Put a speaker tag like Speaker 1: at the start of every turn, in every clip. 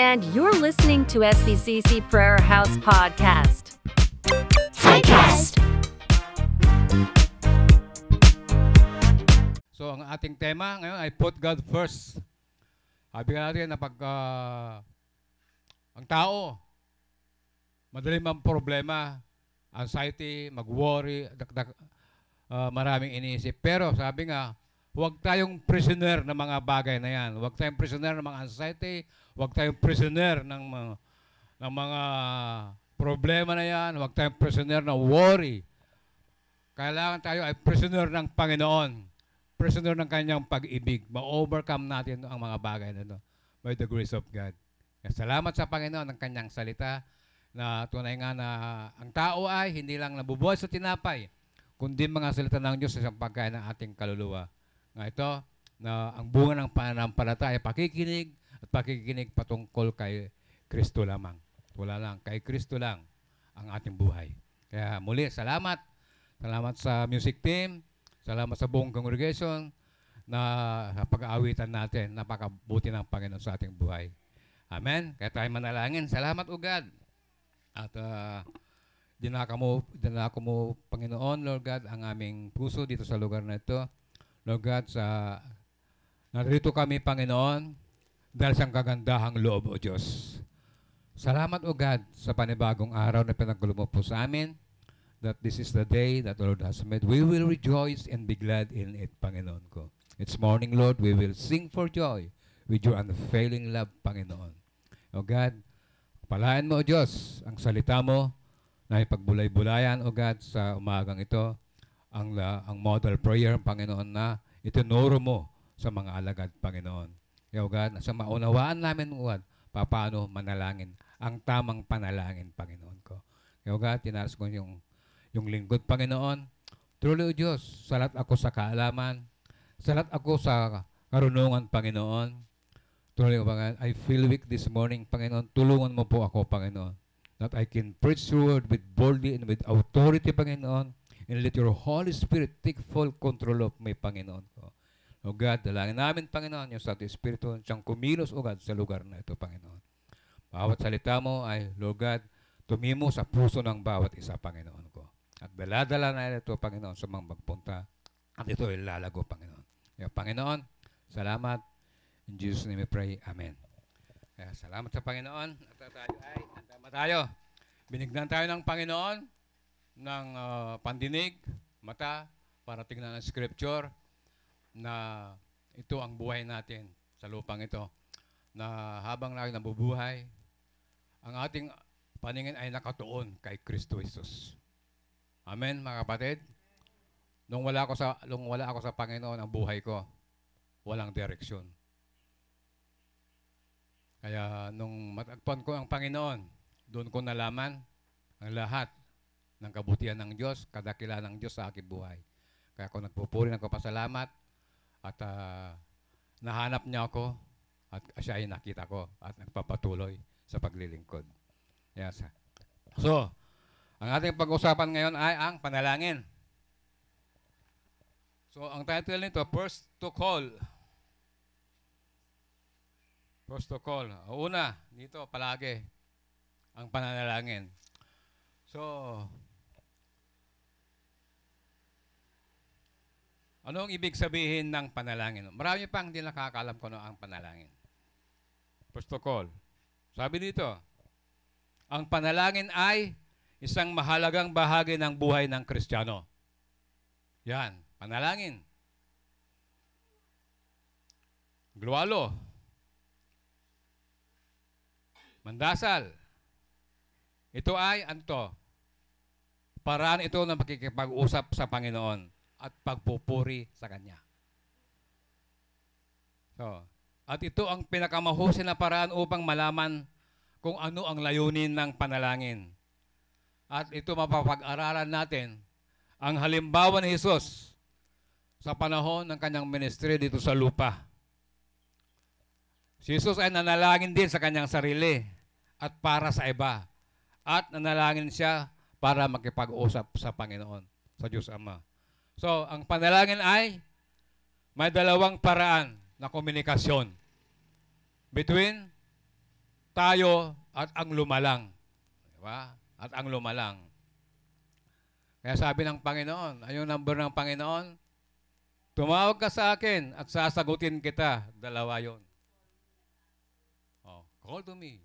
Speaker 1: And you're listening to SBCC Prayer House Podcast.
Speaker 2: Typecast.
Speaker 3: So ang ating tema ngayon ay put God first. Sabi nga natin na pag ah, ang tao madaling mang problema, anxiety, mag-worry, dakdak, ah, maraming iniisip. Pero sabi nga, huwag tayong prisoner ng mga bagay na yan. Huwag tayong prisoner ng mga anxiety, huwag tayong prisoner ng mga, ng mga problema na yan, huwag tayong prisoner ng worry. Kailangan tayo ay prisoner ng Panginoon. Prisoner ng kanyang pag-ibig. Ma-overcome natin ang mga bagay na ito by the grace of God. Salamat sa Panginoon ng kanyang salita na tunay nga na ang tao ay hindi lang nabubuhay sa tinapay, kundi mga salita ng Diyos sa pagkain ng ating kaluluwa. Nga ito, na ang bunga ng pananampalataya ay pakikinig at pakikinig patungkol kay Kristo lamang. Wala lang, kay Kristo lang ang ating buhay. Kaya muli, salamat. Salamat sa music team. Salamat sa buong congregation na pag-aawitan natin. Napakabuti ng Panginoon sa ating buhay. Amen. Kaya tayo manalangin. Salamat o God. At uh, dinaka mo, dinaka mo, Panginoon, Lord God, ang aming puso dito sa lugar na ito. Lord God, sa narito kami, Panginoon, dahil sa kagandahang loob, O Diyos. Salamat, O God, sa panibagong araw na pinagkulo mo po sa amin that this is the day that the Lord has made. We will rejoice and be glad in it, Panginoon ko. It's morning, Lord. We will sing for joy with your unfailing love, Panginoon. O God, palayan mo, O Diyos, ang salita mo na ipagbulay-bulayan, O God, sa umagang ito, ang, la- ang model prayer, Panginoon, na itinuro mo sa mga alagad, Panginoon. Kaya, God, sa maunawaan namin, God, paano manalangin, ang tamang panalangin, Panginoon ko. Kaya, God, tinaras ko yung yung lingkod, Panginoon. Truly, O Diyos, salat ako sa kaalaman, salat ako sa karunungan, Panginoon. Truly, O Panginoon, I feel weak this morning, Panginoon. Tulungan mo po ako, Panginoon, that I can preach your word with boldly and with authority, Panginoon, and let your Holy Spirit take full control of me, Panginoon ko. O God, dalangin namin, Panginoon, yung sa ating Espiritu, siyang kumilos, O God, sa lugar na ito, Panginoon. Bawat salita mo ay, Lord God, tumimo sa puso ng bawat isa, Panginoon ko. At daladala na ito, Panginoon, sa mga magpunta. At ito ay lalago, Panginoon. Kaya, Panginoon, salamat. In Jesus' name we pray. Amen. Kaya, salamat sa Panginoon. At tayo ay, tama tayo. Binignan tayo ng Panginoon ng ah, pandinig, mata, para tingnan ang scripture na ito ang buhay natin sa lupang ito. Na habang tayo nabubuhay, ang ating paningin ay nakatuon kay Kristo Jesus. Amen, mga kapatid. Nung wala ako sa nung wala ako sa Panginoon ang buhay ko, walang direksyon. Kaya nung matagpuan ko ang Panginoon, doon ko nalaman ang lahat ng kabutihan ng Diyos, kadakilan ng Diyos sa aking buhay. Kaya ako nagpupuri ng kapasalamat at ah, nahanap niya ako at siya ay nakita ko at nagpapatuloy sa paglilingkod. Yes. So, ang ating pag-usapan ngayon ay ang panalangin. So, ang title nito, First to Call. First to Call. Una, dito palagi, ang pananalangin. So, ano ang ibig sabihin ng panalangin? Marami pang hindi nakakalam kung ano ang panalangin. First to Call. Sabi dito, ang panalangin ay isang mahalagang bahagi ng buhay ng Kristiyano. Yan, panalangin. Gluwalo. Mandasal. Ito ay, anto, paraan ito ng pakikipag-usap sa Panginoon at pagpupuri sa Kanya. So, at ito ang pinakamahusay na paraan upang malaman kung ano ang layunin ng panalangin. At ito mapapag-aralan natin ang halimbawa ni Jesus sa panahon ng kanyang ministry dito sa lupa. Si Jesus ay nanalangin din sa kanyang sarili at para sa iba. At nanalangin siya para makipag-usap sa Panginoon, sa Diyos Ama. So, ang panalangin ay may dalawang paraan na komunikasyon between tayo at ang lumalang. Di ba? At ang lumalang. Kaya sabi ng Panginoon, yung number ng Panginoon? Tumawag ka sa akin at sasagutin kita. Dalawa yon. Oh, call to me.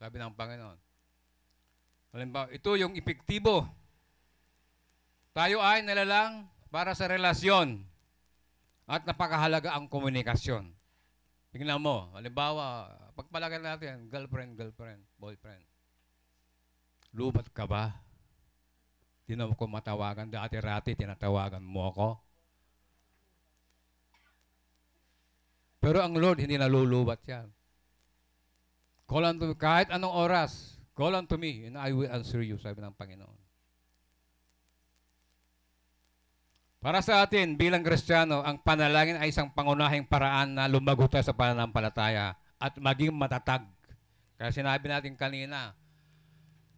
Speaker 3: Sabi ng Panginoon. Halimbawa, ito yung epektibo. Tayo ay nilalang para sa relasyon at napakahalaga ang komunikasyon. Tingnan mo, halimbawa, pagpalagay natin, girlfriend, girlfriend, boyfriend. Lubat ka ba? Di na ko matawagan. Dati-rati, tinatawagan mo ako. Pero ang Lord, hindi nalulubat yan. Call unto me, kahit anong oras, call unto me, and I will answer you, sabi ng Panginoon. Para sa atin, bilang Kristiyano, ang panalangin ay isang pangunahing paraan na lumago tayo sa pananampalataya at maging matatag. Kaya sinabi natin kanina,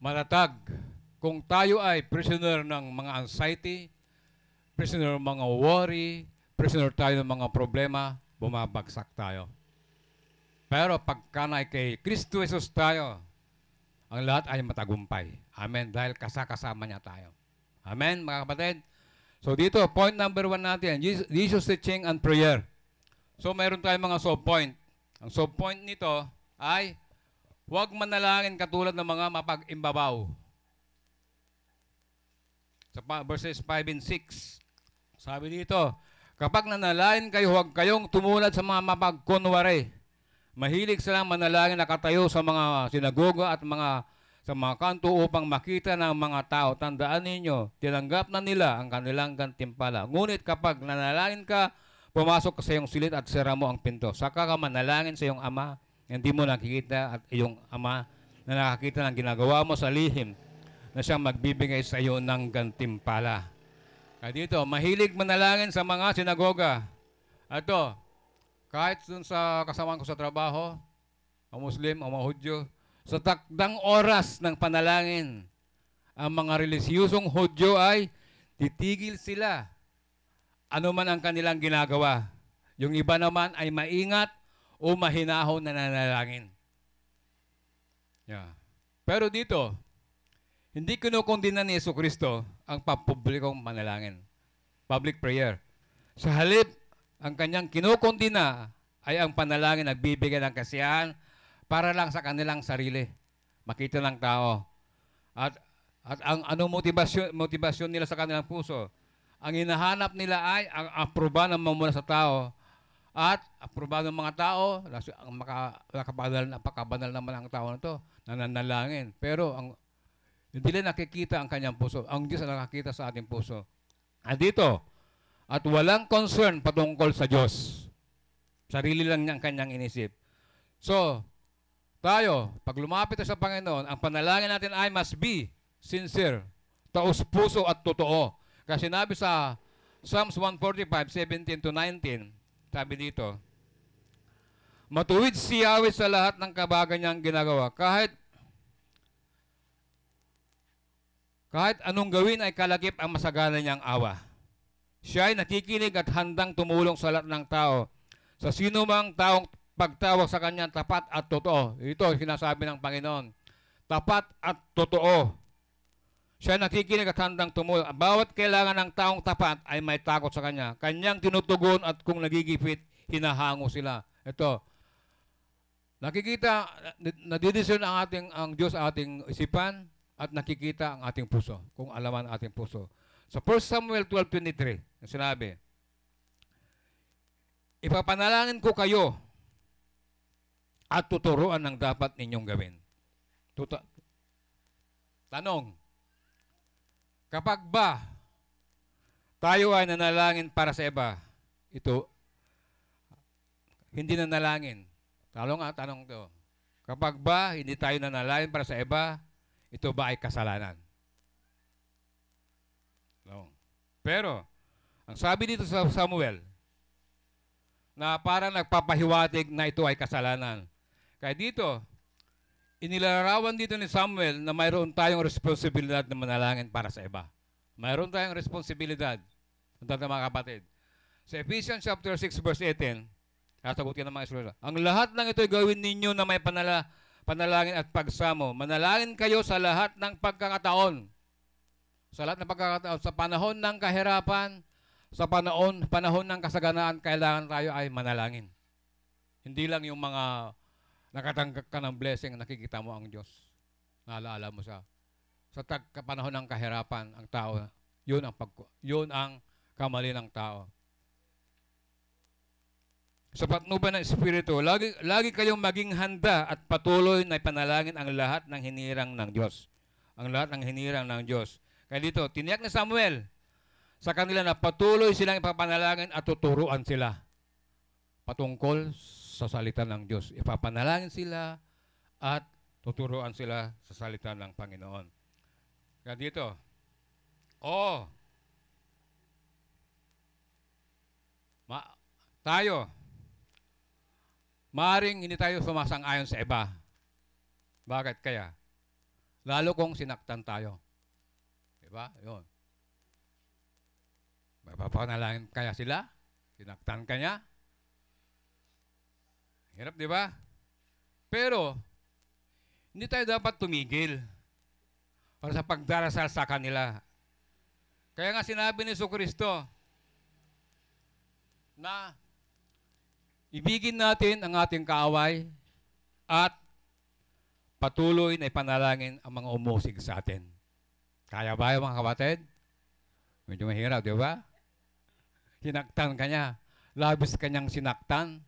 Speaker 3: matatag. Kung tayo ay prisoner ng mga anxiety, prisoner ng mga worry, prisoner tayo ng mga problema, bumabagsak tayo. Pero pagka na kay Kristo Jesus tayo, ang lahat ay matagumpay. Amen. Dahil kasakasama niya tayo. Amen, mga kapatid. So dito, point number one natin, Jesus- teaching and prayer. So mayroon tayong mga sub-point. Ang sub-point nito ay huwag manalangin katulad ng mga mapag-imbabaw. Sa verses 5 and 6, sabi dito, kapag nanalangin kayo, huwag kayong tumulad sa mga mapagkunwari. Mahilig silang manalangin nakatayo sa mga sinagoga at mga sa mga kanto upang makita ng mga tao. Tandaan ninyo, tinanggap na nila ang kanilang gantimpala. Ngunit kapag nanalangin ka, pumasok ka sa iyong silid at sira mo ang pinto. Saka ka manalangin sa iyong ama, hindi mo nakikita at iyong ama na nakakita ng ginagawa mo sa lihim na siyang magbibigay sa iyo ng gantimpala. Kaya dito, mahilig manalangin sa mga sinagoga. Ito, kahit dun sa kasamahan ko sa trabaho, ang Muslim, ang mga Hudyo, sa takdang oras ng panalangin, ang mga relisyusong Hudyo ay titigil sila. Ano man ang kanilang ginagawa. Yung iba naman ay maingat o mahinahon na nanalangin. Yeah. Pero dito, hindi kinukondina ni Yesu Kristo ang papublikong manalangin. Public prayer. Sa halip, ang kanyang kinukondina ay ang panalangin nagbibigay ng kasiyahan para lang sa kanilang sarili. Makita ng tao. At at ang ano motivasyon motivasyon nila sa kanilang puso? Ang hinahanap nila ay ang aproba ng mga mula sa tao at aproba ng mga tao, ang maka, nakabanal, napakabanal naman ang tao na to, nananalangin. Pero ang hindi nila nakikita ang kanyang puso. Ang Diyos ang nakakita sa ating puso. At dito, at walang concern patungkol sa Diyos. Sarili lang niya ang kanyang inisip. So, tayo, pag lumapit sa Panginoon, ang panalangin natin ay must be sincere, taos puso at totoo. Kasi sinabi sa Psalms 145, 17 to 19, sabi dito, Matuwid si Yahweh sa lahat ng kabagan niyang ginagawa. Kahit kahit anong gawin ay kalakip ang masagana niyang awa. Siya ay nakikinig at handang tumulong sa lahat ng tao. Sa sino mang taong pagtawag sa kanyang tapat at totoo. Ito sinasabi ng Panginoon. Tapat at totoo. Siya nakikinig at handang tumulong. Bawat kailangan ng taong tapat ay may takot sa kanya. Kanyang tinutugon at kung nagigipit, hinahango sila. Ito. Nakikita, nadidiscern ang ating ang Diyos ating isipan at nakikita ang ating puso, kung alaman ang ating puso. Sa 1 Samuel 12:23, ang sinabi, Ipapanalangin ko kayo at tuturuan ng dapat ninyong gawin. Tuta- Tanong, kapag ba tayo ay nanalangin para sa iba, ito, hindi nanalangin. Tanong nga, tanong to. Kapag ba hindi tayo nanalangin para sa iba, ito ba ay kasalanan? No. Pero, ang sabi dito sa Samuel, na parang nagpapahiwatig na ito ay kasalanan. Kaya dito, inilarawan dito ni Samuel na mayroon tayong responsibilidad na manalangin para sa iba. Mayroon tayong responsibilidad. Ang mga kapatid. Sa Ephesians chapter 6 verse 18, Sasagutin ng mga Israel. Ang lahat ng ito'y gawin ninyo na may panala, panalangin at pagsamo. Manalangin kayo sa lahat ng pagkakataon. Sa lahat ng pagkakataon. Sa panahon ng kahirapan, sa panahon, panahon ng kasaganaan, kailangan tayo ay manalangin. Hindi lang yung mga nakatanggap ka ng blessing, nakikita mo ang Diyos. Naalala mo sa sa tag panahon ng kahirapan, ang tao, yun ang pag, yun ang kamali ng tao. Sa patnubay ng Espiritu, lagi, lagi kayong maging handa at patuloy na ipanalangin ang lahat ng hinirang ng Diyos. Ang lahat ng hinirang ng Diyos. Kaya dito, tiniyak ni Samuel sa kanila na patuloy silang ipapanalangin at tuturuan sila patungkol sa salita ng Diyos. Ipapanalangin sila at tuturuan sila sa salita ng Panginoon. Kaya dito, oh, ma tayo, maaring hindi tayo sumasang-ayon sa iba. Bakit kaya? Lalo kung sinaktan tayo. Diba? Yun. Mapapanalangin kaya sila? Sinaktan ka niya? Hirap, di ba? Pero, hindi tayo dapat tumigil para sa pagdarasal sa kanila. Kaya nga sinabi ni Kristo na ibigin natin ang ating kaaway at patuloy na ipanalangin ang mga umusig sa atin. Kaya ba yung mga kapatid? Medyo mahirap, di ba? Sinaktan ka niya. Labis kanyang sinaktan.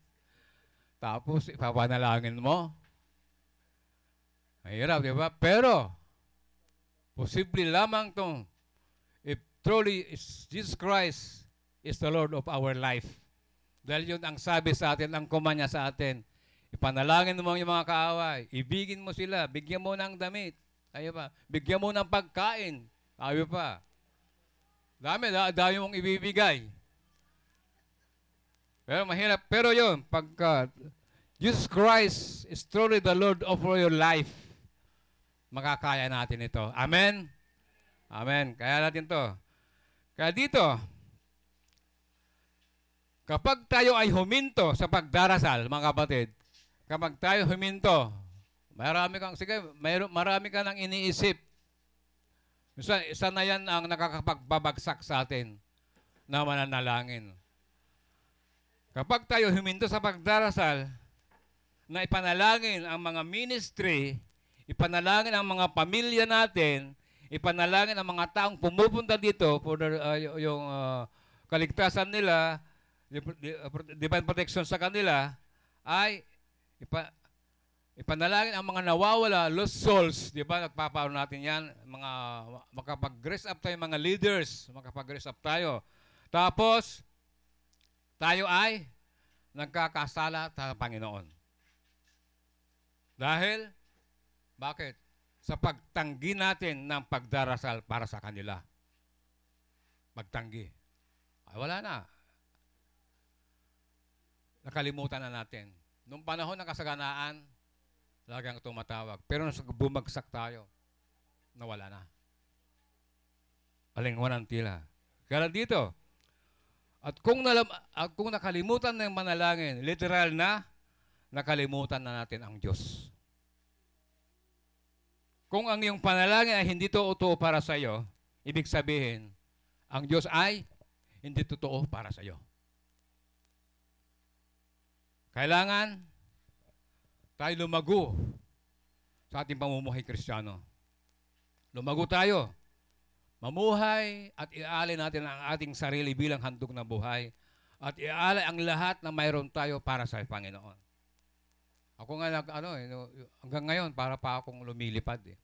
Speaker 3: Tapos ipapanalangin mo. Mahirap, di ba? Pero, posible lamang tong if truly is Jesus Christ is the Lord of our life. Dahil yun ang sabi sa atin, ang kumanya sa atin. Ipanalangin mo yung mga kaaway. Ibigin mo sila. Bigyan mo ng damit. Tayo pa. Bigyan mo ng pagkain. Tayo pa. Dami, da, dami mong ibibigay. Pero mahirap. Pero yun, pagka Jesus Christ is truly the Lord of your life, makakaya natin ito. Amen? Amen. Kaya natin to. Kaya dito, kapag tayo ay huminto sa pagdarasal, mga kapatid, kapag tayo huminto, marami kang, sige, mayro, marami ka nang iniisip. Isa, isa na yan ang nakakapagbabagsak sa atin na mananalangin. Kapag tayo huminto sa pagdarasal, na ipanalangin ang mga ministry, ipanalangin ang mga pamilya natin, ipanalangin ang mga taong pumupunta dito for the, uh, yung uh, kaligtasan nila, uh, divine protection sa kanila, ay ipa, ipanalangin ang mga nawawala, lost souls, di ba? Nagpapaano natin yan, mga makapag-grace up tayo, mga leaders, makapag-grace up tayo. Tapos, tayo ay nagkakasala sa Panginoon. Dahil, bakit? Sa pagtanggi natin ng pagdarasal para sa kanila. Magtanggi. Ay, wala na. Nakalimutan na natin. Nung panahon ng kasaganaan, lagang tumatawag. Pero nung bumagsak tayo, nawala na. Alingwanan tila. Kaya dito, at kung, nalam, at kung nakalimutan ng manalangin, literal na, nakalimutan na natin ang Diyos. Kung ang iyong panalangin ay hindi totoo para sa iyo, ibig sabihin, ang Diyos ay hindi totoo para sa iyo. Kailangan tayo lumago sa ating pamumuhay kristyano. Lumago tayo. Mamuhay at iaalay natin ang ating sarili bilang handog na buhay at iaalay ang lahat na mayroon tayo para sa Panginoon. Ako nga nag, ano, eh, hanggang ngayon para pa akong lumilipad eh.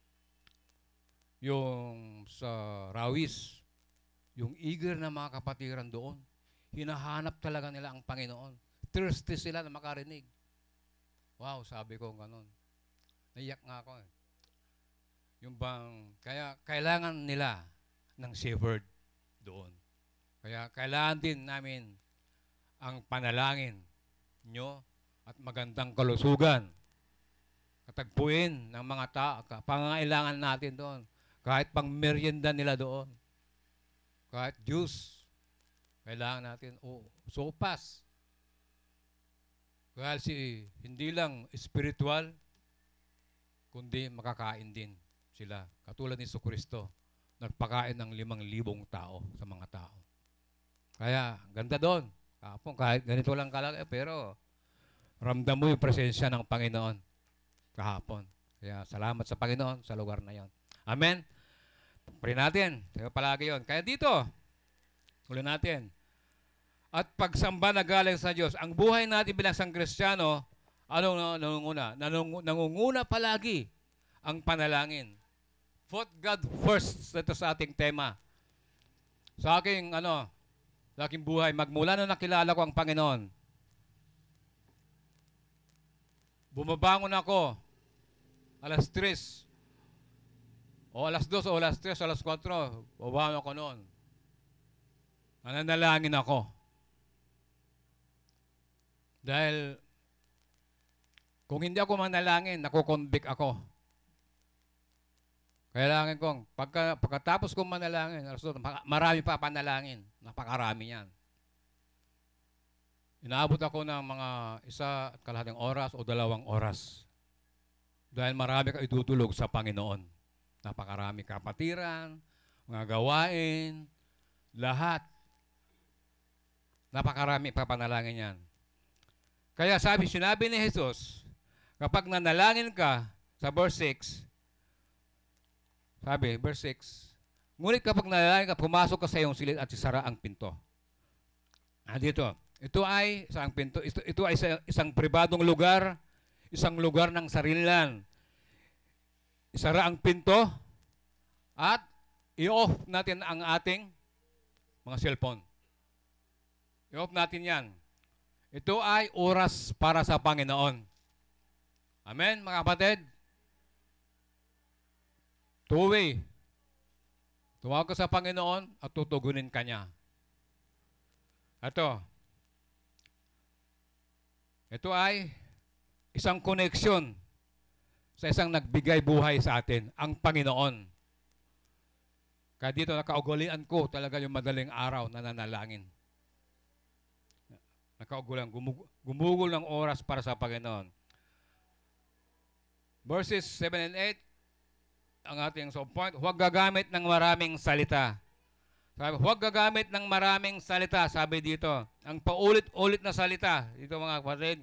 Speaker 3: Yung sa Rawis, yung eager na mga kapatiran doon, hinahanap talaga nila ang Panginoon. Thirsty sila na makarinig. Wow, sabi ko ganun. Naiyak nga ako eh. Yung bang, kaya kailangan nila ng shepherd doon. Kaya kailangan din namin ang panalangin nyo at magandang kalusugan. Katagpuin ng mga tao, pangangailangan natin doon. Kahit pang merienda nila doon. Kahit juice. Kailangan natin, o sopas. Kaya si hindi lang spiritual, kundi makakain din sila. Katulad ni Kristo, nagpakain ng limang libong tao sa mga tao. Kaya, ganda doon. Kapon, kahit ganito lang kalaki, pero ramdam mo yung presensya ng Panginoon kahapon. Kaya salamat sa Panginoon sa lugar na yon. Amen? Pray natin. Kaya palagi yon. Kaya dito, ulit natin. At pagsamba na galing sa Diyos, ang buhay natin bilang isang Kristiyano, anong nangunguna? Nangunguna palagi ang panalangin. Put God first. Ito sa ating tema. Sa aking, ano, sa aking buhay, magmula na nakilala ko ang Panginoon, bumabangon ako. Alas 3 o alas 2 o alas 3 o alas 4 bumabangon ako noon. Nananalangin ako. Dahil kung hindi ako manalangin nakukonvict ako. Kailangan kong pagka, pagkatapos kong manalangin alas 2, marami pa panalangin. Napakarami yan Inaabot ako ng mga isa at kalahating oras o dalawang oras. Dahil marami ka itutulog sa Panginoon. Napakarami kapatiran, mga gawain, lahat. Napakarami pa panalangin yan. Kaya sabi, sinabi ni Jesus, kapag nanalangin ka sa verse 6, sabi, verse 6, ngunit kapag nanalangin ka, pumasok ka sa iyong silid at isara ang pinto. Ah, dito, ito ay isang pinto, ito, ito ay isa- isang pribadong lugar, isang lugar ng sarilan. Isara ang pinto at i-off natin ang ating mga cellphone. I-off natin yan. Ito ay oras para sa Panginoon. Amen, mga kapatid? Two-way. Tumawag ka sa Panginoon at tutugunin ka niya. Ito, ito ay isang koneksyon sa isang nagbigay buhay sa atin, ang Panginoon. Kaya dito nakaugalian ko talaga yung madaling araw na nanalangin. Nakaugulan, gumug- gumugol ng oras para sa Panginoon. Verses 7 and 8, ang ating sub point, huwag gagamit ng maraming salita. Sabi, huwag gagamit ng maraming salita, sabi dito. Ang paulit-ulit na salita, dito mga kapatid,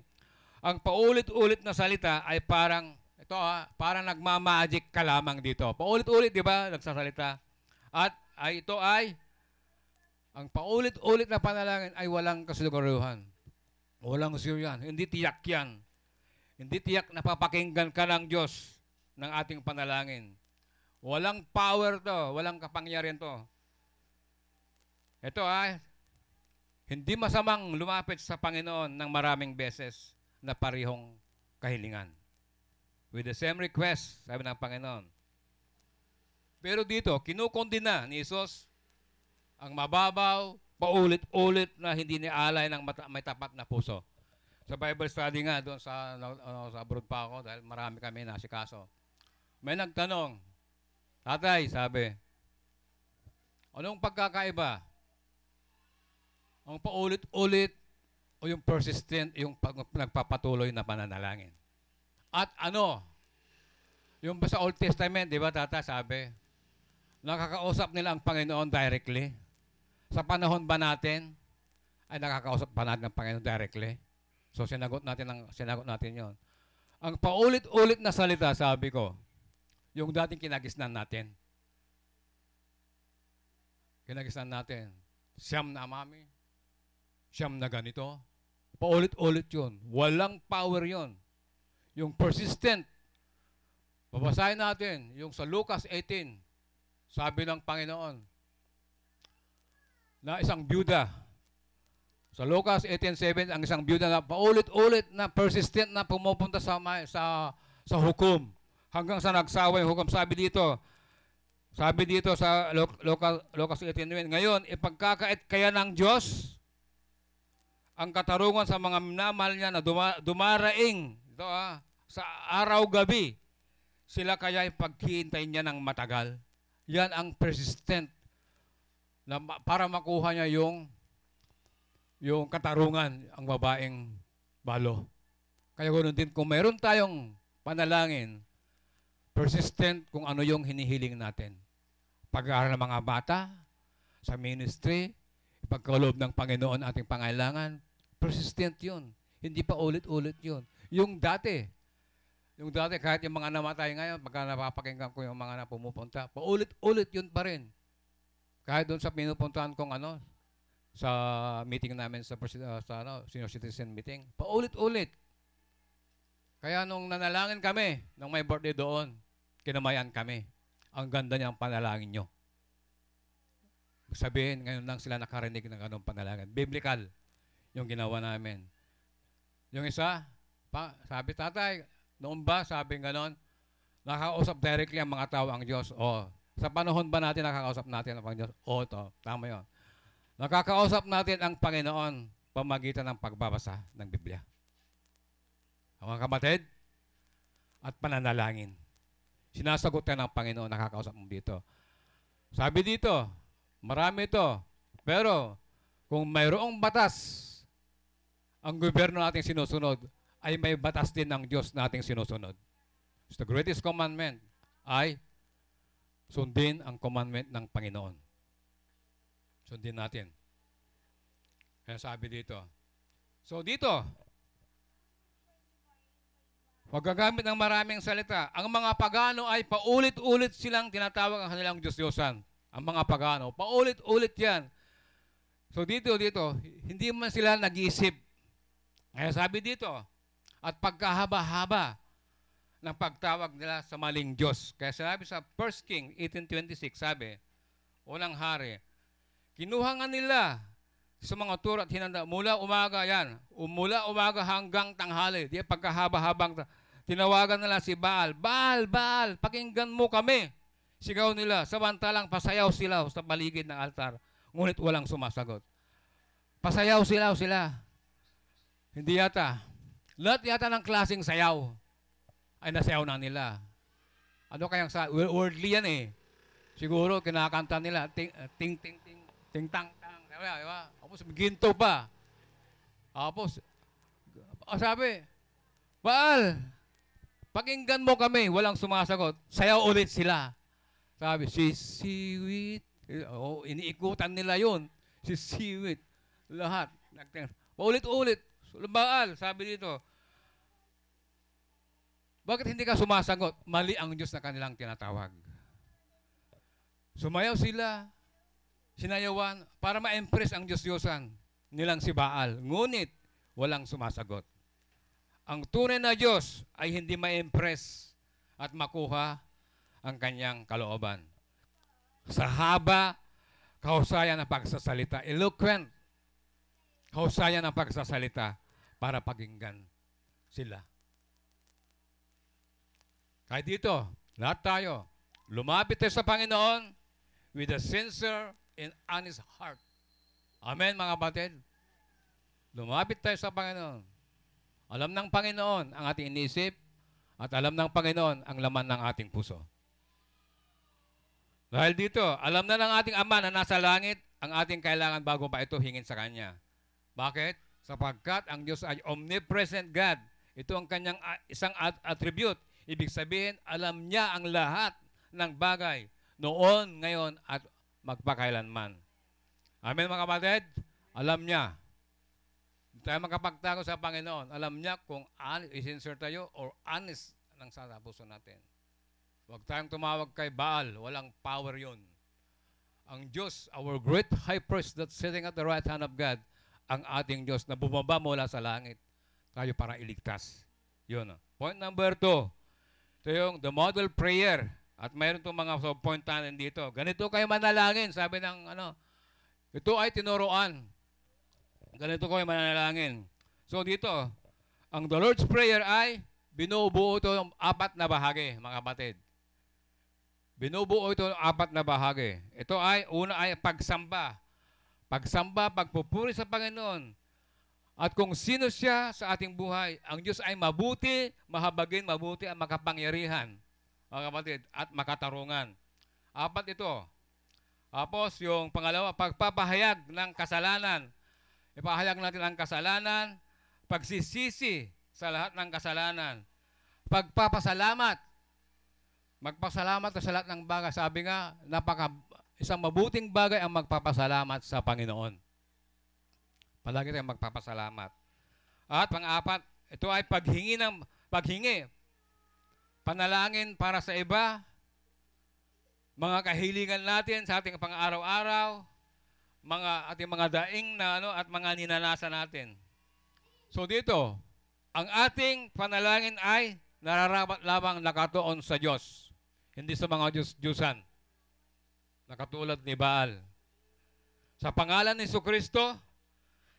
Speaker 3: ang paulit-ulit na salita ay parang, ito ha, parang nagmamagic ka lamang dito. Paulit-ulit, di ba, nagsasalita. At ay, ito ay, ang paulit-ulit na panalangin ay walang kasiguruhan. Walang sure. Hindi tiyak yan. Hindi tiyak na papakinggan ka ng Diyos ng ating panalangin. Walang power to, walang kapangyarihan to. Ito ay, hindi masamang lumapit sa Panginoon ng maraming beses na parihong kahilingan. With the same request, sabi ng Panginoon. Pero dito, kinukondina ni Jesus ang mababaw, paulit-ulit na hindi nialay ng mata- may tapat na puso. Sa Bible study nga, doon sa, ano, sa abroad pa ako, dahil marami kami nasikaso. May nagtanong, Tatay, sabi, anong pagkakaiba? Ang paulit-ulit o yung persistent, yung pag- nagpapatuloy na pananalangin. At ano? Yung sa Old Testament, di ba tata, sabi, nakakausap nila ang Panginoon directly. Sa panahon ba natin, ay nakakausap ba natin ang Panginoon directly? So sinagot natin ang sinagot natin 'yon. Ang paulit-ulit na salita, sabi ko, yung dating kinagisnan natin. Kinagisnan natin. Siyam na mami. Siyam na ganito. Paulit-ulit yun. Walang power yon. Yung persistent. Babasahin natin yung sa Lucas 18. Sabi ng Panginoon na isang byuda. Sa Lucas 18:7 ang isang byuda na paulit-ulit na persistent na pumupunta sa sa sa hukom hanggang sa nagsawa yung hukom. Sabi dito, sabi dito sa Lu- Lucas Lucas 18:9, ngayon ipagkakait kaya ng Diyos ang katarungan sa mga minamahal niya na duma- dumaraing ito ah, sa araw-gabi. Sila kaya ipaghihintayin niya ng matagal. Yan ang persistent na para makuha niya yung yung katarungan ang babaeng balo. Kaya ganoon din, kung mayroon tayong panalangin, persistent kung ano yung hinihiling natin. Pag-aaral ng mga bata, sa ministry, pagkaloob ng Panginoon ating pangailangan, persistent yun. Hindi pa ulit-ulit yun. Yung dati, yung dati kahit yung mga namatay ngayon, pagka napapakinggan ko yung mga na pumupunta, paulit-ulit yun pa rin. Kahit doon sa pinupuntahan kong ano, sa meeting namin sa, uh, sa ano, senior citizen meeting, paulit-ulit. Kaya nung nanalangin kami, nung may birthday doon, kinamayan kami. Ang ganda niyang panalangin nyo. Sabihin, ngayon lang sila nakarinig ng ganong panalangin. Biblical yung ginawa namin. Yung isa, pa, sabi tatay, noon ba, sabi ganon, nakakausap directly ang mga tao ang Diyos. O, sa panahon ba natin nakakausap natin ang Diyos? O, to, tama yon. Nakakausap natin ang Panginoon pamagitan ng pagbabasa ng Biblia. Mga kapatid, at pananalangin. Sinasagot tayo ng Panginoon, nakakausap mo dito. Sabi dito, marami ito. Pero, kung mayroong batas, ang gobyerno nating sinusunod, ay may batas din ng Diyos nating sinusunod. So the greatest commandment ay sundin ang commandment ng Panginoon. Sundin natin. Kaya sabi dito. So dito, Huwag ng maraming salita. Ang mga pagano ay paulit-ulit silang tinatawag ang kanilang Diyos-Diyosan. Ang mga pagano. Paulit-ulit yan. So dito, dito, hindi man sila nag-iisip. Kaya sabi dito, at pagkahaba-haba ng pagtawag nila sa maling Diyos. Kaya sabi sa 1 King 18.26, sabi, unang hari, kinuha nga nila sa mga turo at hinanda. Mula umaga yan. Mula umaga hanggang tanghali. Di pagkahaba-habang tinawagan nila si Baal. Baal, Baal, pakinggan mo kami. Sigaw nila. Samantalang pasayaw sila sa paligid ng altar. Ngunit walang sumasagot. Pasayaw sila sila. Hindi yata. Lahat yata ng klaseng sayaw ay nasayaw na nila. Ano kayang sa worldly yan eh. Siguro kinakanta nila ting ting ting ting ting tang tang, di ba? Di ba? Tapos ginto pa. Tapos ah, sabi, Baal, pakinggan mo kami, walang sumasagot. Sayaw ulit sila. Sabi, si Siwit. Oh, iniikutan nila yon Si Siwit. Lahat. Paulit-ulit. Baal, sabi dito, bakit hindi ka sumasagot? Mali ang Diyos na kanilang tinatawag. Sumayaw sila, sinayawan, para ma-impress ang Diyos-Diyosan nilang si Baal. Ngunit, walang sumasagot. Ang tunay na Diyos ay hindi ma-impress at makuha ang kanyang kalooban. Sa haba, kahusayan ng pagsasalita. Eloquent. Kahusayan ng pagsasalita para pakinggan sila. Kahit dito, lahat tayo, lumapit tayo sa Panginoon with a sincere and honest heart. Amen, mga kapatid. Lumapit tayo sa Panginoon. Alam ng Panginoon ang ating inisip at alam ng Panginoon ang laman ng ating puso. Dahil dito, alam na ng ating Ama na nasa langit ang ating kailangan bago pa ito hingin sa Kanya. Bakit? Sapagkat ang Diyos ay omnipresent God. Ito ang kanyang a- isang at- attribute. Ibig sabihin, alam niya ang lahat ng bagay noon, ngayon, at magpakailanman. Amen mga kapatid? Alam niya. Hindi tayo makapagtago sa Panginoon. Alam niya kung isinsert tayo or honest ng sa puso natin. Huwag tayong tumawag kay Baal. Walang power yun. Ang Diyos, our great high priest that's sitting at the right hand of God, ang ating Diyos na bumaba mula sa langit tayo para iligtas. Yun. oh. Point number two. Ito yung the model prayer. At mayroon itong mga sub-point natin dito. Ganito kayo manalangin. Sabi ng ano, ito ay tinuruan. Ganito kayo manalangin. So dito, ang the Lord's Prayer ay binubuo ito ng apat na bahagi, mga kapatid. Binubuo ito ng apat na bahagi. Ito ay, una ay pagsamba. Pagsamba, pagpupuri sa Panginoon. At kung sino siya sa ating buhay, ang Diyos ay mabuti, mahabagin, mabuti at makapangyarihan. Mga kapatid, at makatarungan. Apat ito. Tapos yung pangalawa, pagpapahayag ng kasalanan. Ipahayag natin ang kasalanan, pagsisisi sa lahat ng kasalanan. Pagpapasalamat. Magpasalamat sa lahat ng bagay. Sabi nga, napaka, isang mabuting bagay ang magpapasalamat sa Panginoon. Palagi tayong magpapasalamat. At pang-apat, ito ay paghingi ng paghingi. Panalangin para sa iba, mga kahilingan natin sa ating pang-araw-araw, mga ating mga daing na ano at mga ninanasa natin. So dito, ang ating panalangin ay nararapat lamang nakatuon sa Diyos, hindi sa mga Diyos-Diyosan. Nakatulad ni Baal. Sa pangalan ni Kristo,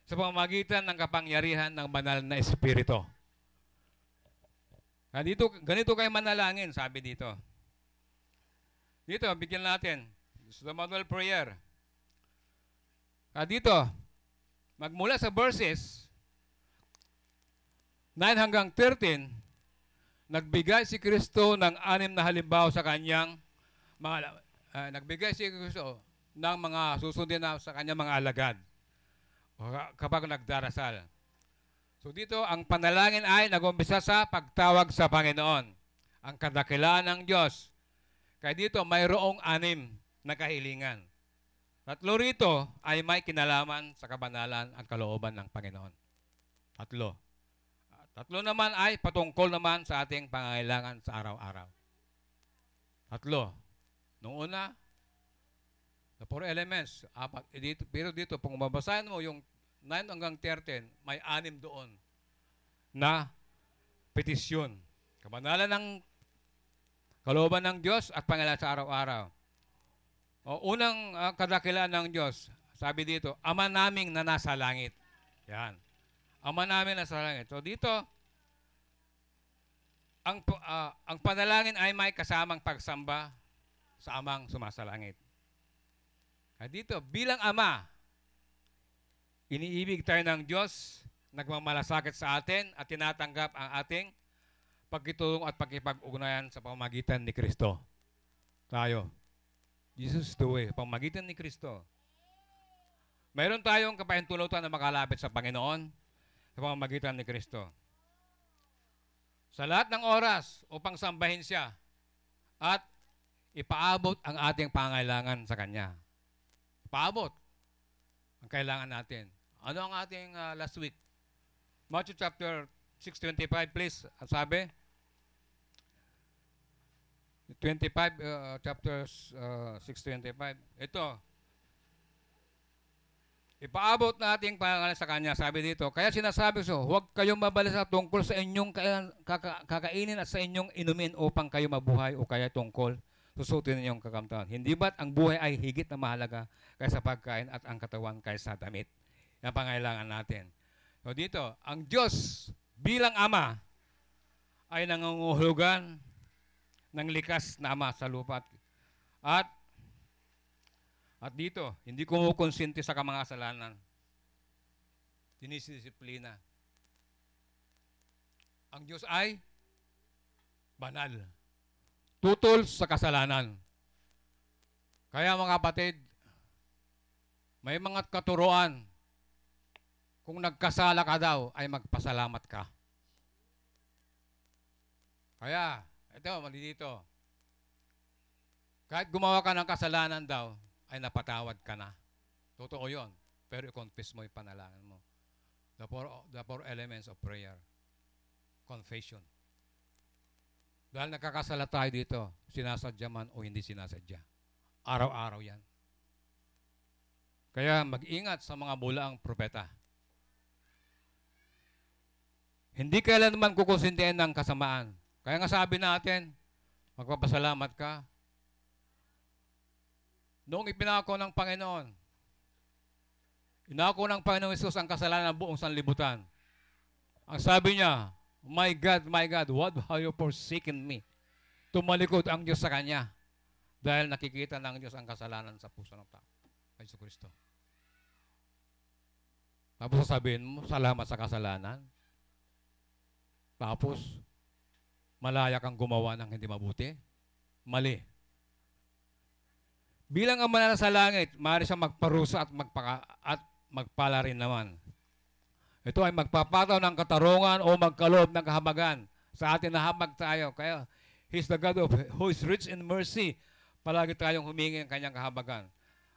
Speaker 3: sa pamamagitan ng kapangyarihan ng banal na Espiritu. Ganito, ganito kayo manalangin, sabi dito. Dito, bigyan natin. Sa manual prayer. Ah, dito, magmula sa verses 9 hanggang 13, nagbigay si Kristo ng anim na halimbawa sa kanyang mga ah, nagbigay si Kristo ng mga susundin na sa kanyang mga alagad kapag nagdarasal. So dito, ang panalangin ay nagumpisa sa pagtawag sa Panginoon. Ang kadakilaan ng Diyos. Kaya dito, mayroong anim na kahilingan. Tatlo rito ay may kinalaman sa kabanalan at kalooban ng Panginoon. Tatlo. At Tatlo naman ay patungkol naman sa ating pangangailangan sa araw-araw. Tatlo. Nung una, the four elements. Apat. Eh, dito, pero dito, kung mabasahin mo yung 9 hanggang 13, may anim doon na petisyon. Kabanalan ng kalooban ng Diyos at pangailangan sa araw-araw. O unang ah, kadakilaan ng Diyos, sabi dito, Ama naming na nasa langit. Yan. Ama namin na nasa langit. So dito, ang ah, ang panalangin ay may kasamang pagsamba sa amang sumasalangit. Kaya dito, bilang ama, iniibig tayo ng Diyos, nagmamalasakit sa atin at tinatanggap ang ating pagkitulong at pagkipag-ugnayan sa pamamagitan ni Kristo. Tayo. Jesus is the way. Pamamagitan ni Kristo. Mayroon tayong kapahintulutan na makalapit sa Panginoon sa pamamagitan ni Kristo. Sa lahat ng oras upang sambahin siya at ipaabot ang ating pangailangan sa Kanya. Ipaabot ang kailangan natin. Ano ang ating ah, last week? Matthew chapter 6.25, please. Ang sabi? 25, uh, chapter uh, 6.25. Ito. Ipaabot natin pangalan sa kanya. Sabi dito, kaya sinasabi ko, huwag kayong mabalisa tungkol sa inyong kakainin at sa inyong inumin upang kayo mabuhay o kaya tungkol susutin ninyong kakamtaon. Hindi ba't ang buhay ay higit na mahalaga kaysa pagkain at ang katawan kaysa damit? Yan ang pangailangan natin. So dito, ang Diyos bilang Ama ay nangunguhulugan ng likas na Ama sa lupa. At at dito, hindi kumukonsinti sa mga kasalanan. Dinisisiplina. Ang Diyos ay banal. Tutol sa kasalanan. Kaya mga kapatid, may mga katuruan. Kung nagkasala ka daw, ay magpasalamat ka. Kaya, ito, mali dito. Kahit gumawa ka ng kasalanan daw, ay napatawad ka na. Totoo yon. Pero i-confess mo yung panalangin mo. The four, the four elements of prayer. Confession. Dahil nakakasala tayo dito, sinasadya man o hindi sinasadya. Araw-araw yan. Kaya mag-ingat sa mga bulaang propeta. Hindi kailanman kukonsintihan ng kasamaan. Kaya nga sabi natin, magpapasalamat ka. Noong ipinako ng Panginoon, inako ng Panginoon Isus ang kasalanan ng buong sanlibutan. Ang sabi niya, My God, my God, what have you forsaken me? Tumalikod ang Diyos sa Kanya dahil nakikita ng Diyos ang kasalanan sa puso ng tao. Iso Kristo. Tapos sasabihin mo, salamat sa kasalanan. Tapos, malaya kang gumawa ng hindi mabuti. Mali. Bilang ang manala sa langit, maaari siya magparusa at, magpaka, at magpala rin naman. Ito ay magpapataw ng katarungan o magkaloob ng kahabagan. Sa atin na habag tayo. Kaya, He's the God of, who is rich in mercy. Palagi tayong humingi ng kanyang kahabagan.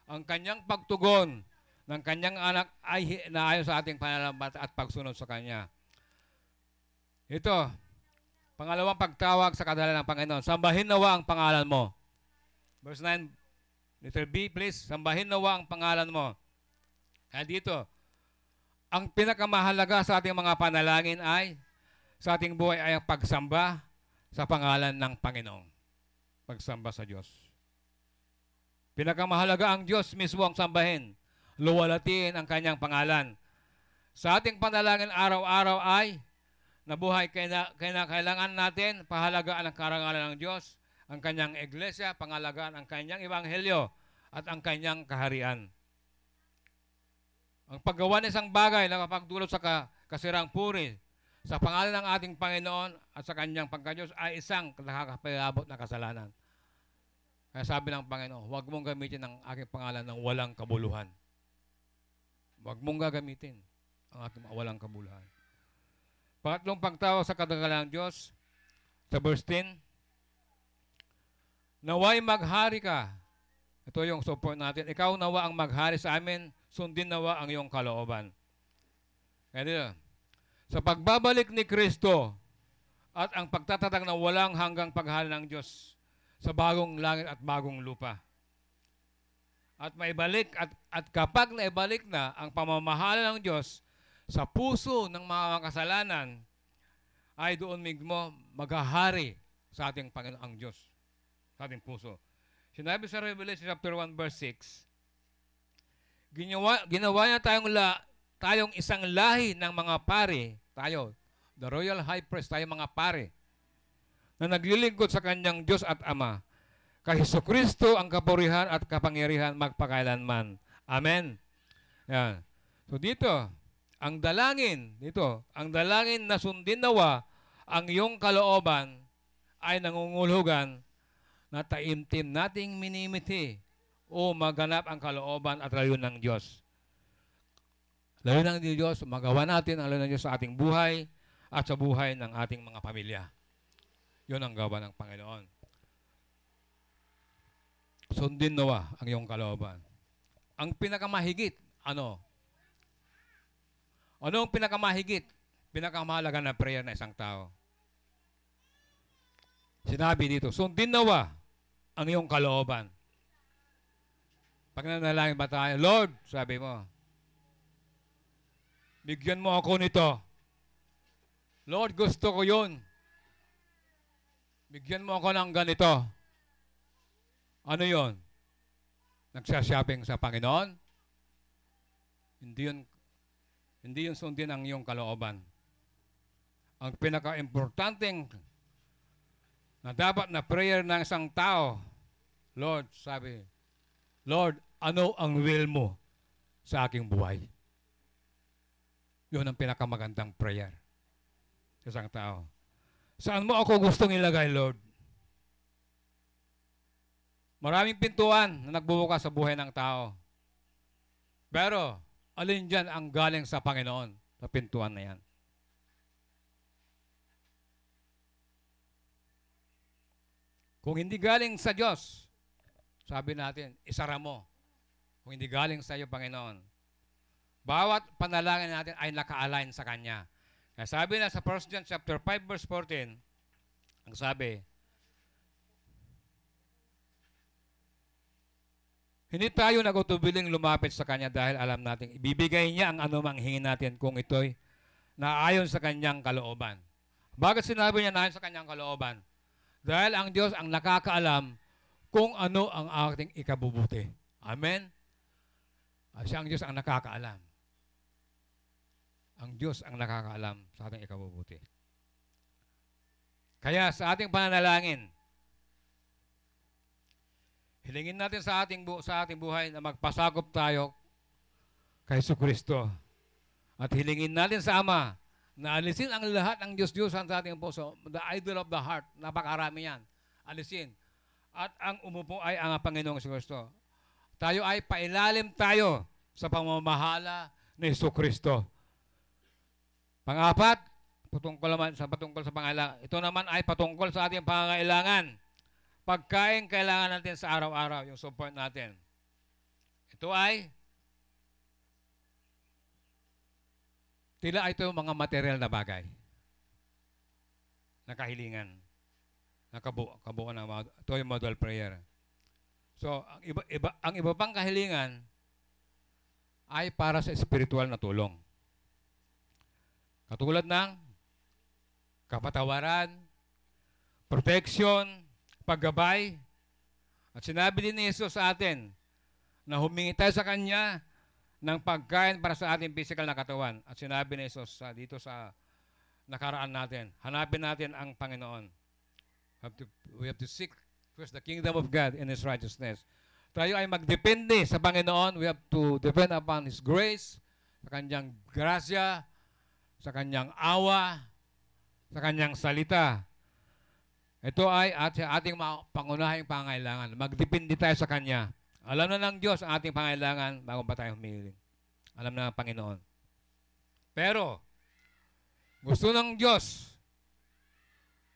Speaker 3: Ang kanyang pagtugon ng kanyang anak ay naayon sa ating pananampalataya at pagsunod sa kanya. Ito, pangalawang pagtawag sa kadala ng Panginoon. Sambahin nawa ang pangalan mo. Verse 9, letter B, please. Sambahin nawa ang pangalan mo. Kaya dito, ang pinakamahalaga sa ating mga panalangin ay sa ating buhay ay ang pagsamba sa pangalan ng Panginoon. Pagsamba sa Diyos. Pinakamahalaga ang Diyos mismo ang sambahin. Luwalatiin ang kanyang pangalan. Sa ating panalangin araw-araw ay nabuhay kaya kailangan natin pahalagaan ang karangalan ng Diyos, ang kanyang iglesia, pangalagaan ang kanyang ebanghelyo at ang kanyang kaharian. Ang paggawa ng isang bagay na kapagdulot sa ka, kasirang puri sa pangalan ng ating Panginoon at sa kanyang pagkadyos ay isang nakakapilabot na kasalanan. Kaya sabi ng Panginoon, huwag mong gamitin ang aking pangalan ng walang kabuluhan. Huwag mong gagamitin ang aking walang kabuluhan. Pangatlong pagtawag sa kadagalan ng Diyos, sa verse 10, Naway maghari ka. Ito yung support natin. Ikaw nawa ang maghari sa amin, sundin nawa ang iyong kalooban. Kaya dito, sa pagbabalik ni Kristo at ang pagtatatag ng walang hanggang paghari ng Diyos sa bagong langit at bagong lupa. At maibalik at, at kapag naibalik na ang pamamahala ng Diyos sa puso ng mga makasalanan, ay doon mismo maghahari sa ating Panginoon ang Diyos sa ating puso. Sinabi sa Revelation chapter 1 verse 6, ginawa, ginawa niya tayong, la, tayong isang lahi ng mga pare, tayo, the royal high priest, tayong mga pare, na naglilingkod sa kanyang Diyos at Ama. Kay Hesus Kristo ang kapurihan at kapangyarihan magpakailanman. Amen. Yan. So dito, ang dalangin, dito, ang dalangin na sundin nawa ang iyong kalooban ay nangungulhugan na taimtim nating minimiti o maganap ang kalooban at layo ng Diyos. Layo ng Diyos, magawa natin ang layo ng Diyos sa ating buhay at sa buhay ng ating mga pamilya. Yun ang gawa ng Panginoon. Sundin nawa ang iyong kalooban. Ang pinakamahigit, ano? Ano ang pinakamahigit? Pinakamahalaga na prayer na isang tao. Sinabi dito, sundin nawa ang iyong kalooban. Pag nanalangin ba tayo, Lord, sabi mo, bigyan mo ako nito. Lord, gusto ko yun. Bigyan mo ako ng ganito. Ano yon? Nagsashopping sa Panginoon? Hindi yun, hindi yun sundin ang iyong kalooban. Ang pinaka-importanting na dapat na prayer ng isang tao, Lord, sabi, Lord, ano ang will mo sa aking buhay? Yun ang pinakamagandang prayer sa isang tao. Saan mo ako gustong ilagay, Lord? Maraming pintuan na nagbubukas sa buhay ng tao. Pero, alin dyan ang galing sa Panginoon sa pintuan na yan? Kung hindi galing sa Diyos, sabi natin, isara mo. Kung hindi galing sa iyo, Panginoon. Bawat panalangin natin ay naka-align sa Kanya. Kaya sabi na sa 1 John chapter 5 verse 14, ang sabi, Hindi tayo nagutubiling lumapit sa Kanya dahil alam natin, ibibigay niya ang anumang hingin natin kung ito'y naayon sa Kanyang kalooban. Bakit sinabi niya naayon sa Kanyang kalooban? Dahil ang Diyos ang nakakaalam kung ano ang ating ikabubuti. Amen? Ah, Siya ang Diyos ang nakakaalam. Ang Diyos ang nakakaalam sa ating ikabubuti. Kaya sa ating pananalangin, hilingin natin sa ating, bu- sa ating buhay na magpasakop tayo kay Kristo. At hilingin natin sa Ama na alisin ang lahat ng Diyos-Diyosan sa ating puso. The idol of the heart. Napakarami yan. Alisin. At ang umupo ay ang Panginoong Kristo. Tayo ay pailalim tayo sa pamamahala ni Yesu Kristo. Pangapat, patungkol naman sa patungkol sa pangailangan. Ito naman ay patungkol sa ating pangangailangan. Pagkain kailangan natin sa araw-araw, yung support natin. Ito ay tila ito yung mga material na bagay. Nakahilingan. Nakabuo, kabuo ng mga, ito model prayer. So, ang iba, iba, ang iba pang kahilingan ay para sa spiritual na tulong. Katulad ng kapatawaran, protection, paggabay. At sinabi din ni Jesus sa atin na humingi tayo sa Kanya ng pagkain para sa ating physical na katawan. At sinabi ni Jesus sa, dito sa nakaraan natin, hanapin natin ang Panginoon. Have to, we have to seek first the kingdom of God and His righteousness. Tayo ay magdepende sa Panginoon. We have to depend upon His grace, sa Kanyang grasya, sa Kanyang awa, sa Kanyang salita. Ito ay at ating pangunahing pangailangan. Magdepende tayo sa Kanya. Alam na ng Diyos ang ating pangailangan bago pa tayo humiling. Alam na ng Panginoon. Pero, gusto ng Diyos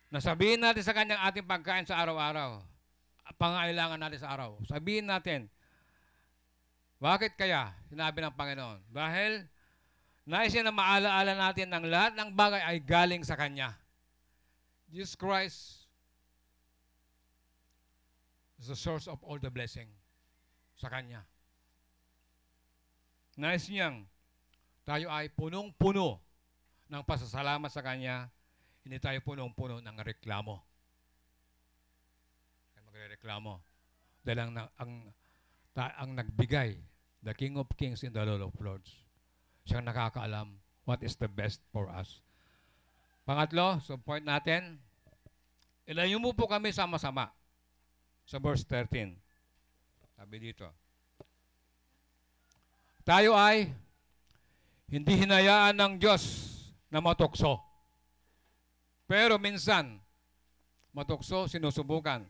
Speaker 3: na sabihin natin sa Kanyang ating pagkain sa araw-araw. Pangailangan natin sa araw. Sabihin natin, bakit kaya sinabi ng Panginoon? Dahil nais na maalaala natin ng lahat ng bagay ay galing sa Kanya. Jesus Christ is the source of all the blessing sa Kanya. Nais niyang tayo ay punong-puno ng pasasalamat sa Kanya, hindi tayo punong-puno ng reklamo. Kaya magre-reklamo. Dahil ang, ang, ta, ang nagbigay, the King of Kings and the Lord of Lords, siyang nakakaalam what is the best for us. Pangatlo, so point natin, ilayo mo po kami sama-sama sa verse 13. Sabi dito. Tayo ay hindi hinayaan ng Diyos na matukso. Pero minsan, matukso, sinusubukan.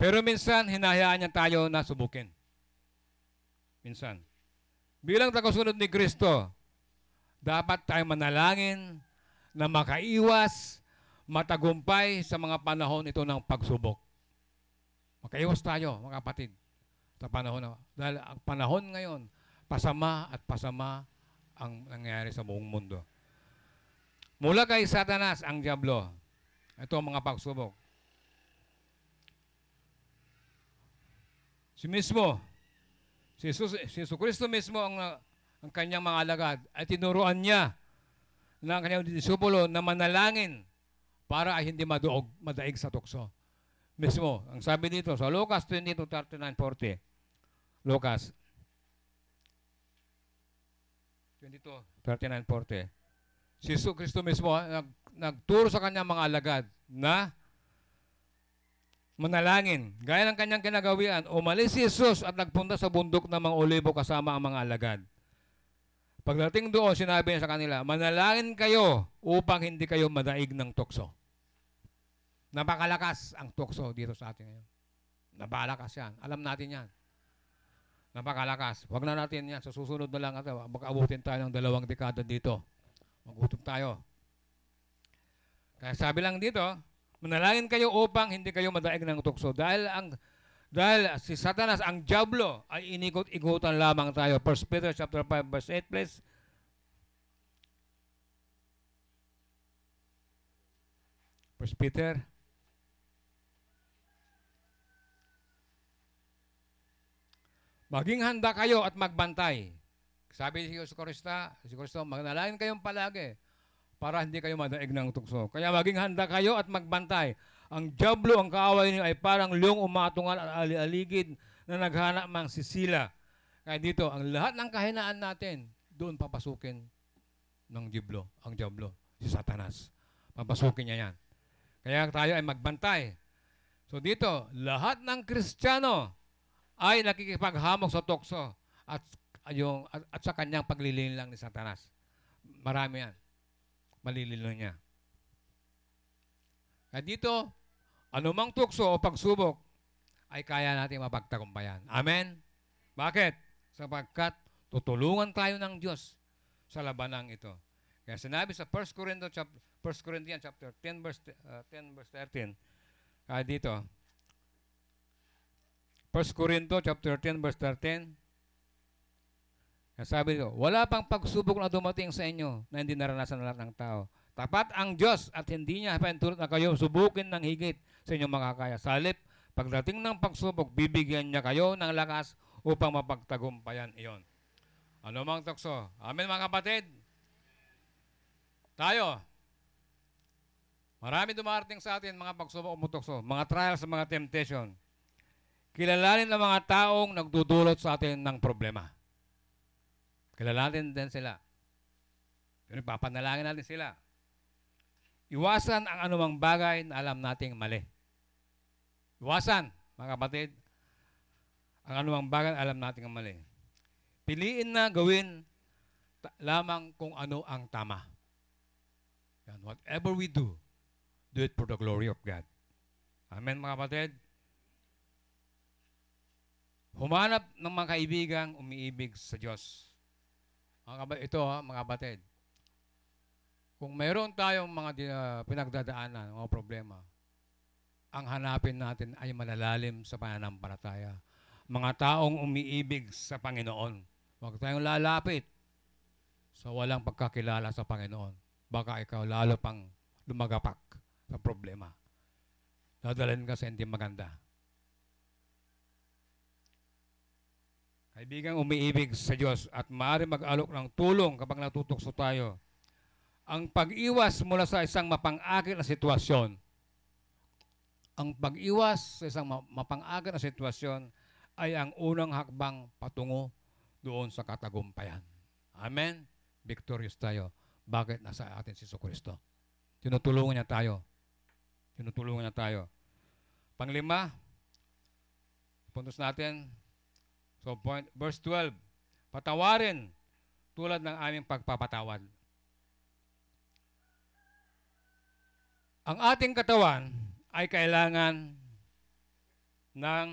Speaker 3: Pero minsan, hinahayaan niya tayo na subukin. Minsan. Bilang tagasunod ni Kristo, dapat tayo manalangin na makaiwas, matagumpay sa mga panahon ito ng pagsubok. Makaiwas tayo, mga kapatid, sa panahon na. Dahil ang panahon ngayon, pasama at pasama ang nangyayari sa buong mundo. Mula kay Satanas, ang Diablo, ito ang mga pagsubok. Si mismo, si Jesus, si Jesus Kristo mismo ang, ang kanyang mga alagad ay tinuruan niya ng kanyang disipulo na manalangin para ay hindi maduog, madaig sa tukso. Mismo, ang sabi dito sa Lucas 22, 39, 40. Lucas 22, 39, 40. Si Jesus Kristo mismo ah, nag, nagturo sa kanyang mga alagad na manalangin. Gaya ng kanyang kinagawian, umalis si Jesus at nagpunta sa bundok ng mga olibo kasama ang mga alagad. Pagdating doon, sinabi niya sa kanila, manalangin kayo upang hindi kayo madaig ng tukso. Napakalakas ang tukso dito sa atin ngayon. Napakalakas yan. Alam natin yan. Napakalakas. Huwag na natin yan. Sa susunod na lang, ito, mag-abutin tayo ng dalawang dekada dito. Magutom tayo. Kaya sabi lang dito, manalangin kayo upang hindi kayo madaig ng tukso. Dahil ang dahil si Satanas, ang Diablo, ay inikot-ikutan lamang tayo. 1 Peter chapter 5, verse 8, please. First Peter. Maging handa kayo at magbantay. Sabi si Jesus Kristo, si Kristo, magnalangin kayong palagi para hindi kayo madaig ng tukso. Kaya maging handa kayo at magbantay. Ang Diablo, ang kaaway niyo ay parang lung umatungal at ali-aligid na naghanap mang sisila. Kaya dito, ang lahat ng kahinaan natin, doon papasukin ng Diablo, ang Diablo, si Satanas. Papasukin niya yan. Kaya tayo ay magbantay. So dito, lahat ng Kristiyano ay nakikipaghamok sa tukso at yung at, at sa kanyang paglilin lang ni Satanas. Marami yan. Malilino niya. Kaya dito, anumang tukso o pagsubok ay kaya natin mapagtagumpayan. Amen? Bakit? Sapagkat tutulungan tayo ng Diyos sa labanang ito. Kaya sinabi sa 1 Corinthians chapter 1 Corinthians chapter 10 verse uh, 10 verse 13. Kaya dito 1 Corinto chapter 10 verse 13. Sabi dito, wala pang pagsubok na dumating sa inyo na hindi naranasan ng lahat ng tao. Tapat ang Diyos at hindi niya tulad na kayo subukin ng higit sa inyong makakaya. Sa halip, pagdating ng pagsubok, bibigyan niya kayo ng lakas upang mapagtagumpayan iyon. Ano mang tukso? Amen mga kapatid? Tayo. Marami dumarating sa atin mga pagsubok o mutukso, mga trials, mga temptation. Kilalanin ng mga taong nagdudulot sa atin ng problema. Kilalanin din sila. Pero papanalangin natin sila. Iwasan ang anumang bagay na alam nating mali. Iwasan, mga kapatid, ang anumang bagay na alam nating mali. Piliin na gawin lamang kung ano ang tama. Yan, whatever we do, do it for the glory of God. Amen, mga kapatid? Humanap ng mga kaibigang umiibig sa Diyos. Ito ha, mga kapatid. Kung mayroon tayong mga ah, pinagdadaanan, mga problema, ang hanapin natin ay malalalim sa pananampalataya. Mga taong umiibig sa Panginoon. Huwag tayong lalapit sa walang pagkakilala sa Panginoon. Baka ikaw lalo pang lumagapak sa problema. Dadalhin ka sa hindi maganda. Kaibigang umiibig sa Diyos at maaari mag-alok ng tulong kapag natutokso tayo. Ang pag-iwas mula sa isang mapang-akit na sitwasyon, ang pag-iwas sa isang ma- mapang-akit na sitwasyon ay ang unang hakbang patungo doon sa katagumpayan. Amen? Victorious tayo. Bakit nasa atin si Kristo? Tinutulungan niya tayo. Tinutulungan niya tayo. Panglima, puntos natin, So point, verse 12, patawarin tulad ng aming pagpapatawad. Ang ating katawan ay kailangan ng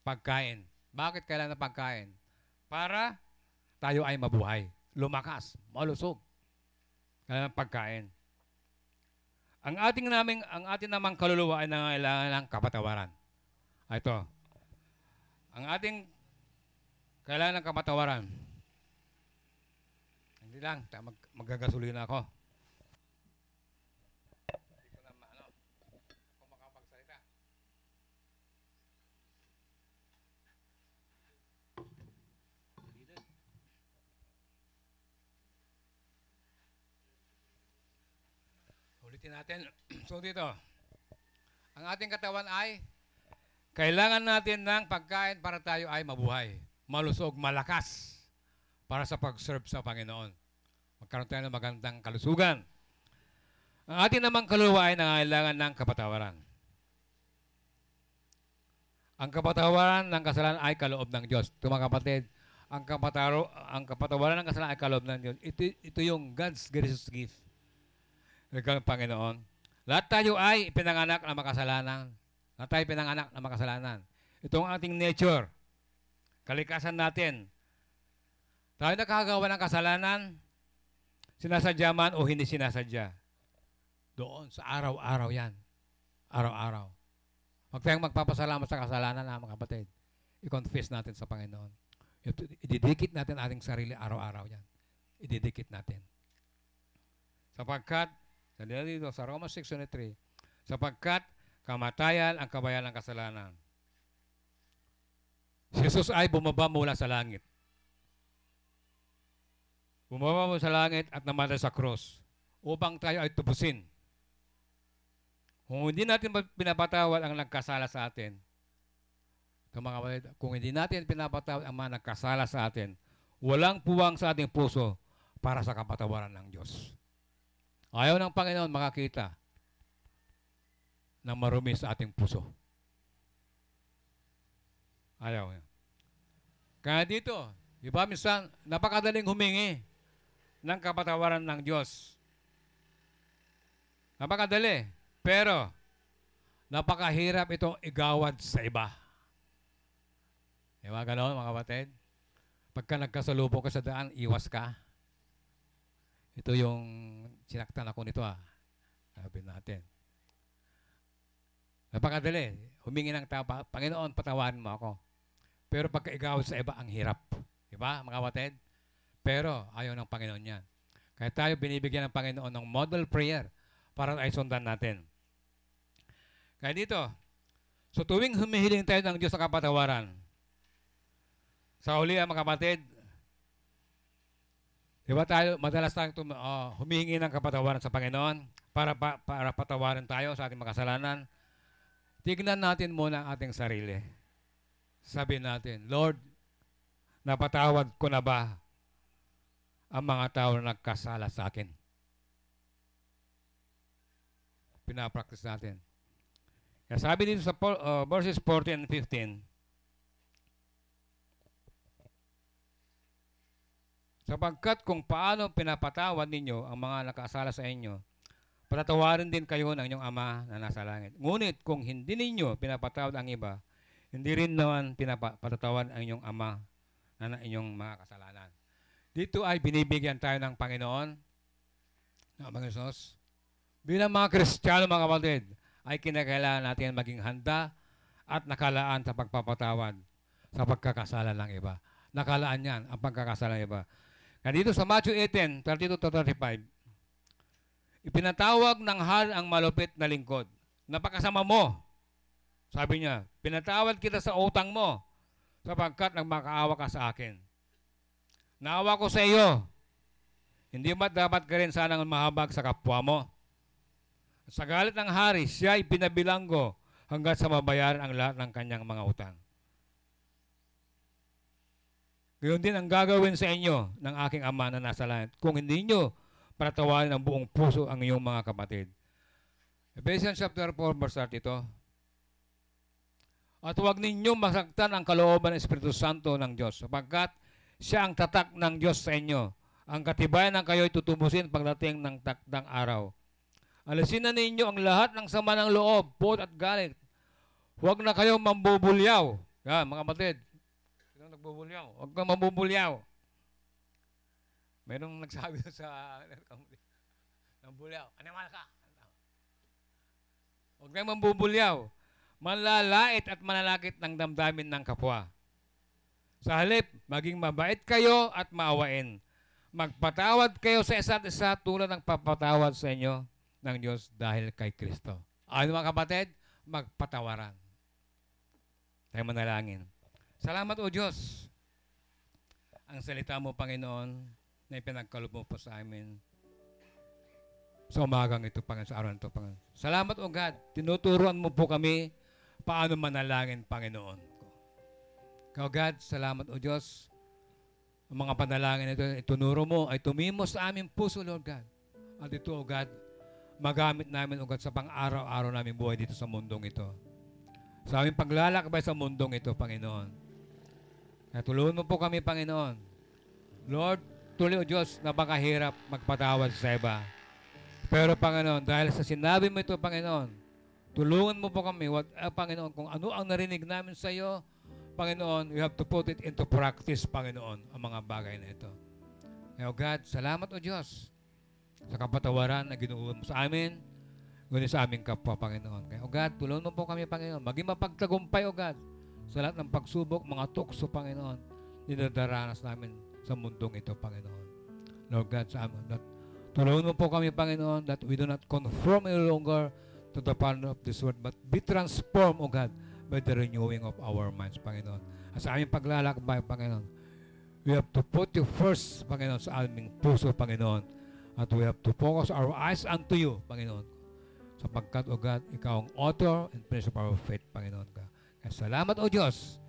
Speaker 3: pagkain. Bakit kailangan ng pagkain? Para tayo ay mabuhay, lumakas, malusog. Kailangan ng pagkain. Ang ating naming ang ating namang kaluluwa ay nangangailangan ng kapatawaran. Ah, Ito. Ang ating kailangan ng kapatawaran. Hindi lang, mag, magagasolina ako. Makapagsalita. Ulitin natin. so dito, ang ating katawan ay kailangan natin ng pagkain para tayo ay mabuhay, malusog, malakas para sa pag-serve sa Panginoon. Magkaroon tayo ng magandang kalusugan. Ang ating namang kaluluwa ay nangailangan ng kapatawaran. Ang kapatawaran ng kasalanan ay kaloob ng Diyos. Ito mga kapatid, ang, kapataro, ang kapatawaran ng kasalanan ay kaloob ng Diyos. Ito, ito yung God's gracious gift. Regalo ng Panginoon. Lahat tayo ay pinanganak na makasalanan. Lahat tayo pinanganak na makasalanan. Ito ang ating nature. Kalikasan natin. Tayo nakakagawa ng kasalanan, sinasadya man o hindi sinasadya. Doon, sa araw-araw yan. Araw-araw. Huwag tayong magpapasalamat sa kasalanan, ha, mga kapatid. I-confess natin sa Panginoon. Ididikit natin ating sarili araw-araw yan. Ididikit natin. Sapagkat, na dito sa Romans 6.23, sapagkat kamatayan ang kabayan ng kasalanan. Si Jesus ay bumaba mula sa langit. Bumaba mula sa langit at namatay sa cross upang tayo ay tubusin. Kung hindi natin pa- pinapatawad ang nagkasala sa atin, mga kapatid, kung hindi natin pinapatawad ang mga nagkasala sa atin, walang puwang sa ating puso para sa kapatawaran ng Diyos. Ayaw ng Panginoon makakita ng marumi sa ating puso. Ayaw niya. Kaya dito, di ba minsan, napakadaling humingi ng kapatawaran ng Diyos. Napakadali. Pero, napakahirap itong igawad sa iba. Di ba ganon, mga kapatid? Pagka nagkasalubong ka sa daan, iwas ka. ito yung sinaktan ako nito ah. Sabi natin. Napakadali. Humingi ng tapa. Panginoon, patawarin mo ako. Pero pagka ikaw sa iba, ang hirap. Di ba, mga kapatid? Pero ayaw ng Panginoon yan. Kaya tayo binibigyan ng Panginoon ng model prayer para ay sundan natin. Kaya dito, so tuwing humihiling tayo ng Diyos sa kapatawaran, sa uli mga kapatid, di tayo, madalas tayong tum- ah, humihingi ng kapatawaran sa Panginoon para, pa, para patawarin tayo sa ating makasalanan. Tignan natin muna ang ating sarili. Sabi natin, Lord, napatawad ko na ba ang mga tao na nagkasala sa akin? Pinapractice natin. Kaya sabi dito sa uh, verses 14 and 15, sapagkat kung paano pinapatawad ninyo ang mga nakasala sa inyo, patatawarin din kayo ng inyong ama na nasa langit. Ngunit kung hindi ninyo pinapatawad ang iba, hindi rin naman pinapatawad ang inyong ama na, inyong mga kasalanan. Dito ay binibigyan tayo ng Panginoon, ng Panginoon. Bilang mga Kristiyano, mga kapatid, ay kinakailangan natin maging handa at nakalaan sa pagpapatawad sa pagkakasala ng iba. Nakalaan yan ang pagkakasala ng iba. Kaya dito sa Matthew 18, 32 to 35, ipinatawag ng hari ang malupit na lingkod. Napakasama mo. Sabi niya, pinatawad kita sa utang mo sapagkat nagmakaawa ka sa akin. Naawa ko sa iyo. Hindi ba dapat ka rin sanang mahabag sa kapwa mo? Sa galit ng hari, siya ay pinabilanggo hanggang sa mabayaran ang lahat ng kanyang mga utang. Gayon din ang gagawin sa inyo ng aking ama na nasa langit kung hindi nyo patawarin ang buong puso ang iyong mga kapatid. Ephesians chapter 4 verse 32. At huwag ninyong masaktan ang kalooban ng Espiritu Santo ng Diyos sapagkat siya ang tatak ng Diyos sa inyo. Ang katibayan ng kayo'y tutubusin pagdating ng takdang araw. Alisin na ninyo ang lahat ng sama ng loob, pot at galit. Huwag na kayong mambubulyaw. Yan, mga kapatid. Sino nagbubulyaw? Huwag kang mambubulyaw. Merong nagsabi sa nambulyaw. Animal ka. Huwag kang mambubulyaw. Manlalait at manalakit ng damdamin ng kapwa. Sa halip, maging mabait kayo at maawain. Magpatawad kayo sa isa't isa tulad ng papatawad sa inyo ng Diyos dahil kay Kristo. Ano mga kapatid? Magpatawaran. Tayo manalangin. Salamat o Diyos. Ang salita mo, Panginoon, na ipinagkaloob mo po sa amin. Sa umagang ito, Panginoon, sa araw na ito, Panginoon. Salamat o God. Tinuturuan mo po kami paano manalangin, Panginoon. Kaya God, salamat o Diyos. Ang mga panalangin ito, itunuro mo, ay tumimos sa aming puso, Lord God. At ito, O God, magamit namin, O God, sa pang-araw-araw namin buhay dito sa mundong ito. Sa aming paglalakbay sa mundong ito, Panginoon. Kaya tulungan mo po kami, Panginoon. Lord, tuloy, O Diyos, napakahirap magpatawad sa iba. Pero, Panginoon, dahil sa sinabi mo ito, Panginoon, tulungan mo po kami, wag, eh, Panginoon, kung ano ang narinig namin sa iyo, Panginoon, we have to put it into practice, Panginoon, ang mga bagay na ito. O God, salamat, O Diyos, sa kapatawaran na ginuuwan mo sa amin, ngunit sa aming kapwa, Panginoon. Kaya, O God, tulungan mo po kami, Panginoon, maging mapagtagumpay, O God, sa lahat ng pagsubok, mga tukso, Panginoon, dinadaranas namin sa mundong ito, Panginoon. Lord God, sa amin, that tulungan mo po kami, Panginoon, that we do not conform any longer to the pattern of this world, but be transformed, O God, by the renewing of our minds, Panginoon. At sa aming paglalakbay, Panginoon, we have to put you first, Panginoon, sa aming puso, Panginoon. At we have to focus our eyes unto you, Panginoon. Sapagkat, O God, Ikaw ang author and finisher of our faith, Panginoon. Ka. Kaya salamat, O Diyos.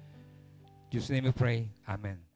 Speaker 3: In Jesus' name we pray. Amen.